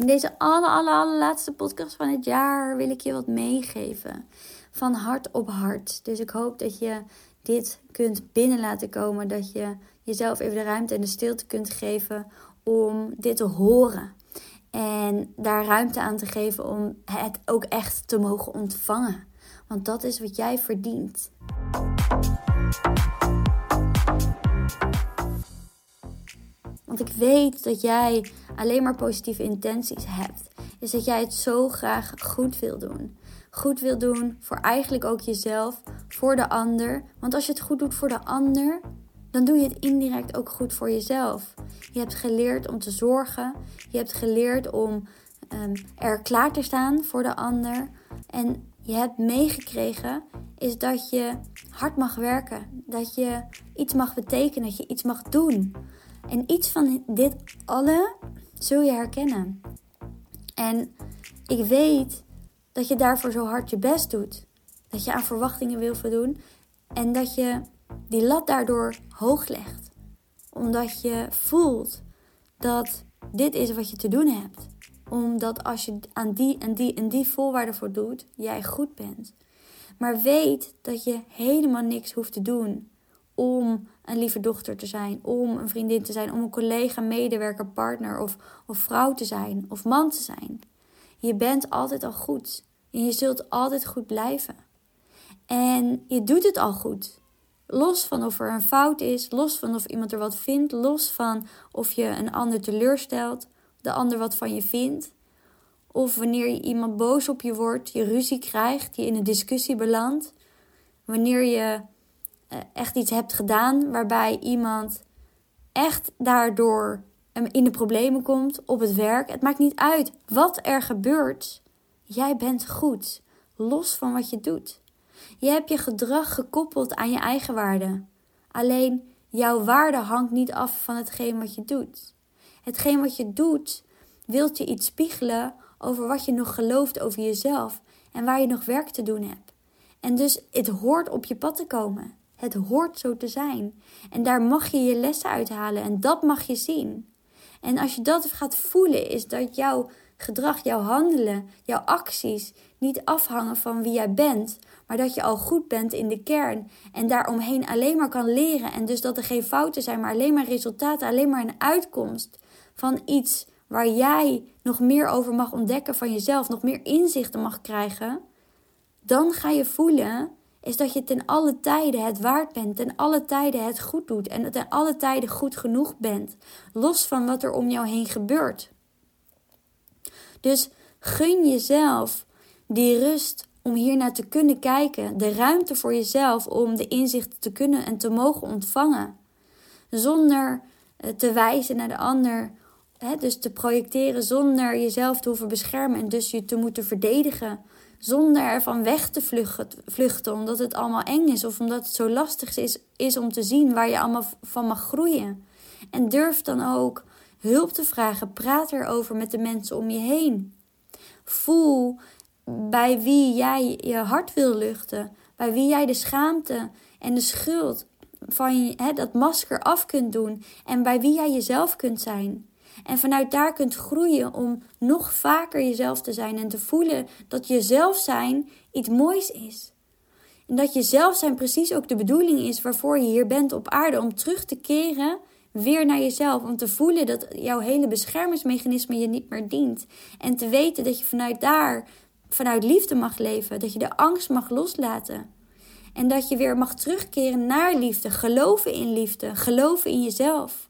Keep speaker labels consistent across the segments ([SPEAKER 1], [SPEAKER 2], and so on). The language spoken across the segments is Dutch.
[SPEAKER 1] In deze alle, alle, allerlaatste podcast van het jaar wil ik je wat meegeven. Van hart op hart. Dus ik hoop dat je dit kunt binnen laten komen. Dat je jezelf even de ruimte en de stilte kunt geven om dit te horen. En daar ruimte aan te geven om het ook echt te mogen ontvangen. Want dat is wat jij verdient. Want ik weet dat jij alleen maar positieve intenties hebt. Is dat jij het zo graag goed wil doen. Goed wil doen voor eigenlijk ook jezelf, voor de ander. Want als je het goed doet voor de ander, dan doe je het indirect ook goed voor jezelf. Je hebt geleerd om te zorgen. Je hebt geleerd om um, er klaar te staan voor de ander. En je hebt meegekregen is dat je hard mag werken. Dat je iets mag betekenen, dat je iets mag doen. En iets van dit alle zul je herkennen. En ik weet dat je daarvoor zo hard je best doet. Dat je aan verwachtingen wil voldoen. En dat je die lat daardoor hoog legt. Omdat je voelt dat dit is wat je te doen hebt. Omdat als je aan die en die en die voorwaarden voor doet, jij goed bent. Maar weet dat je helemaal niks hoeft te doen om een lieve dochter te zijn, om een vriendin te zijn, om een collega, medewerker, partner of, of vrouw te zijn of man te zijn. Je bent altijd al goed en je zult altijd goed blijven. En je doet het al goed. Los van of er een fout is, los van of iemand er wat vindt, los van of je een ander teleurstelt, de ander wat van je vindt. Of wanneer je iemand boos op je wordt, je ruzie krijgt, je in een discussie belandt. Wanneer je echt iets hebt gedaan waarbij iemand echt daardoor in de problemen komt op het werk. Het maakt niet uit wat er gebeurt. Jij bent goed, los van wat je doet. Je hebt je gedrag gekoppeld aan je eigen waarde. Alleen jouw waarde hangt niet af van hetgeen wat je doet. Hetgeen wat je doet, wilt je iets spiegelen over wat je nog gelooft over jezelf en waar je nog werk te doen hebt. En dus het hoort op je pad te komen. Het hoort zo te zijn. En daar mag je je lessen uithalen en dat mag je zien. En als je dat gaat voelen, is dat jouw gedrag, jouw handelen, jouw acties niet afhangen van wie jij bent, maar dat je al goed bent in de kern en daaromheen alleen maar kan leren. En dus dat er geen fouten zijn, maar alleen maar resultaten, alleen maar een uitkomst van iets waar jij nog meer over mag ontdekken van jezelf, nog meer inzichten mag krijgen. Dan ga je voelen is dat je ten alle tijden het waard bent, ten alle tijden het goed doet en ten alle tijden goed genoeg bent, los van wat er om jou heen gebeurt. Dus gun jezelf die rust om hier naar te kunnen kijken, de ruimte voor jezelf om de inzichten te kunnen en te mogen ontvangen, zonder eh, te wijzen naar de ander. dus te projecteren zonder jezelf te hoeven beschermen en dus je te moeten verdedigen zonder ervan weg te vluchten, omdat het allemaal eng is of omdat het zo lastig is, is om te zien waar je allemaal van mag groeien. En durf dan ook hulp te vragen. Praat erover met de mensen om je heen. Voel bij wie jij je hart wil luchten, bij wie jij de schaamte en de schuld van je, hè, dat masker af kunt doen en bij wie jij jezelf kunt zijn. En vanuit daar kunt groeien om nog vaker jezelf te zijn en te voelen dat jezelf zijn iets moois is. En dat jezelf zijn precies ook de bedoeling is waarvoor je hier bent op aarde. Om terug te keren weer naar jezelf. Om te voelen dat jouw hele beschermingsmechanisme je niet meer dient. En te weten dat je vanuit daar, vanuit liefde mag leven. Dat je de angst mag loslaten. En dat je weer mag terugkeren naar liefde. Geloven in liefde. Geloven in jezelf.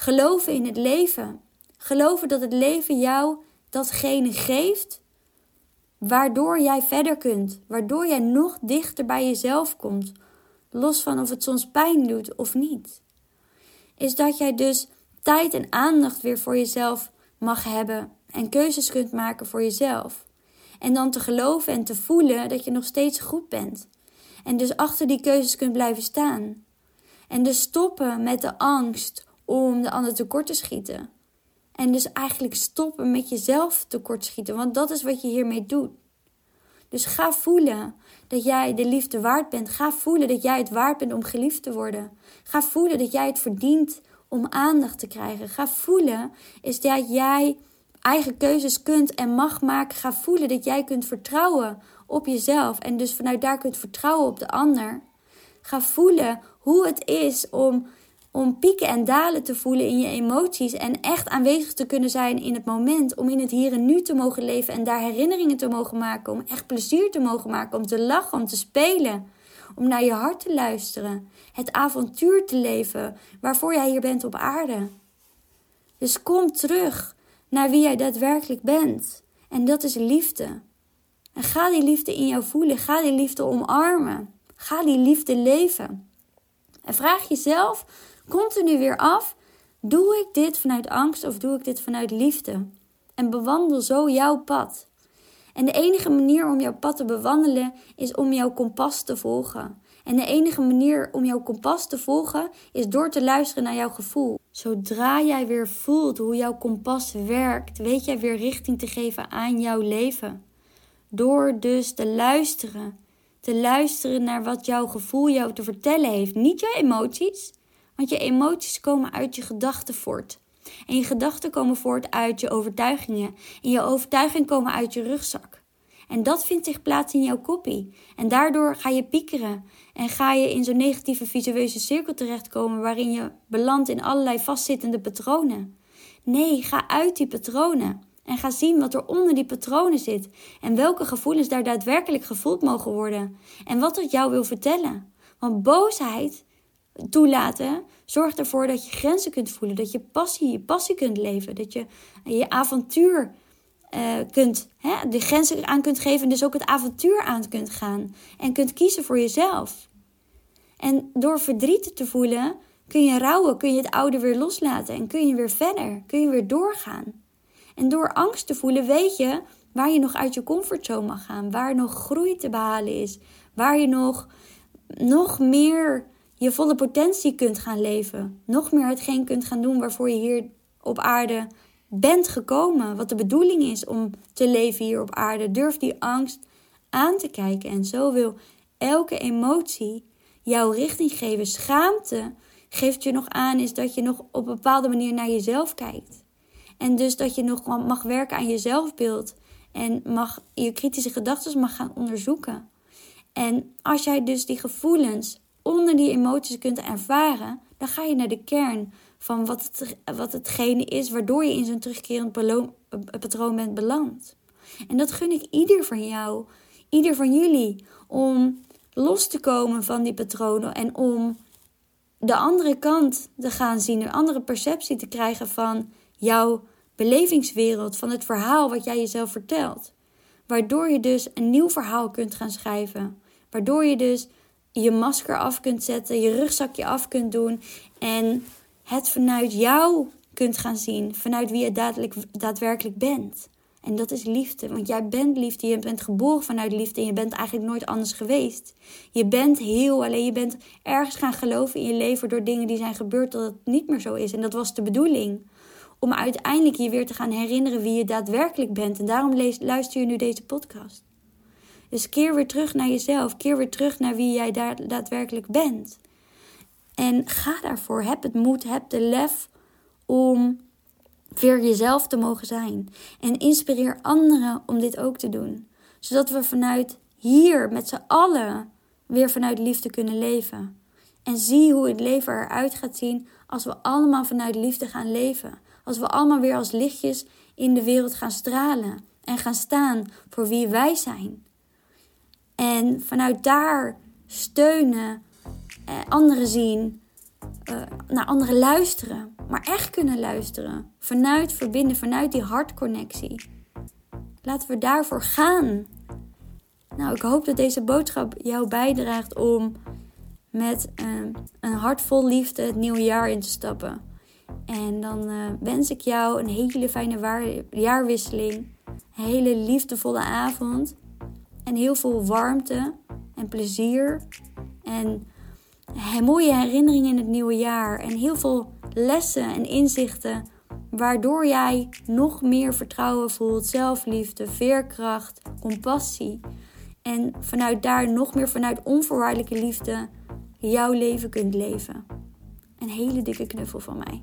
[SPEAKER 1] Geloven in het leven. Geloven dat het leven jou datgene geeft waardoor jij verder kunt, waardoor jij nog dichter bij jezelf komt, los van of het soms pijn doet of niet. Is dat jij dus tijd en aandacht weer voor jezelf mag hebben en keuzes kunt maken voor jezelf. En dan te geloven en te voelen dat je nog steeds goed bent. En dus achter die keuzes kunt blijven staan. En dus stoppen met de angst om de ander tekort te schieten. En dus eigenlijk stoppen met jezelf tekort schieten, want dat is wat je hiermee doet. Dus ga voelen dat jij de liefde waard bent. Ga voelen dat jij het waard bent om geliefd te worden. Ga voelen dat jij het verdient om aandacht te krijgen. Ga voelen is dat jij eigen keuzes kunt en mag maken. Ga voelen dat jij kunt vertrouwen op jezelf en dus vanuit daar kunt vertrouwen op de ander. Ga voelen hoe het is om, om pieken en dalen te voelen in je emoties en echt aanwezig te kunnen zijn in het moment. Om in het hier en nu te mogen leven en daar herinneringen te mogen maken. Om echt plezier te mogen maken, om te lachen, om te spelen. Om naar je hart te luisteren. Het avontuur te leven waarvoor jij hier bent op aarde. Dus kom terug naar wie jij daadwerkelijk bent. En dat is liefde. En ga die liefde in jou voelen. Ga die liefde omarmen. Ga die liefde leven. En vraag jezelf continu weer af: doe ik dit vanuit angst of doe ik dit vanuit liefde? En bewandel zo jouw pad. En de enige manier om jouw pad te bewandelen is om jouw kompas te volgen. En de enige manier om jouw kompas te volgen is door te luisteren naar jouw gevoel. Zodra jij weer voelt hoe jouw kompas werkt, weet jij weer richting te geven aan jouw leven. Door dus te luisteren. Te luisteren naar wat jouw gevoel jou te vertellen heeft. Niet je emoties, want je emoties komen uit je gedachten voort. En je gedachten komen voort uit je overtuigingen. En je overtuigingen komen uit je rugzak. En dat vindt zich plaats in jouw koppie. En daardoor ga je piekeren. En ga je in zo'n negatieve visueuze cirkel terechtkomen waarin je belandt in allerlei vastzittende patronen. Nee, ga uit die patronen. En ga zien wat er onder die patronen zit. En welke gevoelens daar daadwerkelijk gevoeld mogen worden. En wat het jou wil vertellen. Want boosheid toelaten zorgt ervoor dat je grenzen kunt voelen. Dat je passie, je passie kunt leven. Dat je je avontuur uh, kunt, hè, de grenzen aan kunt geven. En dus ook het avontuur aan kunt gaan. En kunt kiezen voor jezelf. En door verdriet te voelen kun je rouwen. Kun je het oude weer loslaten. En kun je weer verder. Kun je weer doorgaan. En door angst te voelen weet je waar je nog uit je comfortzone mag gaan. Waar nog groei te behalen is. Waar je nog, nog meer je volle potentie kunt gaan leven. Nog meer hetgeen kunt gaan doen waarvoor je hier op aarde bent gekomen. Wat de bedoeling is om te leven hier op aarde. Durf die angst aan te kijken. En zo wil elke emotie jouw richting geven. Schaamte geeft je nog aan is dat je nog op een bepaalde manier naar jezelf kijkt. En dus dat je nog mag werken aan je zelfbeeld. En mag, je kritische gedachten mag gaan onderzoeken. En als jij dus die gevoelens onder die emoties kunt ervaren, dan ga je naar de kern van wat, het, wat hetgene is waardoor je in zo'n terugkerend patroon bent beland. En dat gun ik ieder van jou, ieder van jullie, om los te komen van die patronen en om de andere kant te gaan zien, een andere perceptie te krijgen van jouw belevingswereld, van het verhaal wat jij jezelf vertelt. Waardoor je dus een nieuw verhaal kunt gaan schrijven. Waardoor je dus je masker af kunt zetten, je rugzakje af kunt doen en het vanuit jou kunt gaan zien, vanuit wie je daadwerkelijk bent. En dat is liefde, want jij bent liefde, je bent geboren vanuit liefde en je bent eigenlijk nooit anders geweest. Je bent heel, alleen je bent ergens gaan geloven in je leven door dingen die zijn gebeurd dat het niet meer zo is. En dat was de bedoeling. Om uiteindelijk je weer te gaan herinneren wie je daadwerkelijk bent. En daarom luister je nu deze podcast. Dus keer weer terug naar jezelf. Keer weer terug naar wie jij daadwerkelijk bent. En ga daarvoor. Heb het moed, heb de lef om weer jezelf te mogen zijn. En inspireer anderen om dit ook te doen. Zodat we vanuit hier met z'n allen weer vanuit liefde kunnen leven. En zie hoe het leven eruit gaat zien als we allemaal vanuit liefde gaan leven. Als we allemaal weer als lichtjes in de wereld gaan stralen en gaan staan voor wie wij zijn. En vanuit daar steunen, eh, anderen zien, eh, naar anderen luisteren. Maar echt kunnen luisteren. Vanuit verbinden, vanuit die hartconnectie. Laten we daarvoor gaan. Nou, ik hoop dat deze boodschap jou bijdraagt om met uh, een hart vol liefde het nieuwe jaar in te stappen. En dan uh, wens ik jou een hele fijne jaarwisseling. Een hele liefdevolle avond. En heel veel warmte en plezier. En mooie herinneringen in het nieuwe jaar. En heel veel lessen en inzichten. Waardoor jij nog meer vertrouwen voelt, zelfliefde, veerkracht, compassie. En vanuit daar nog meer vanuit onvoorwaardelijke liefde jouw leven kunt leven. Een hele dikke knuffel van mij.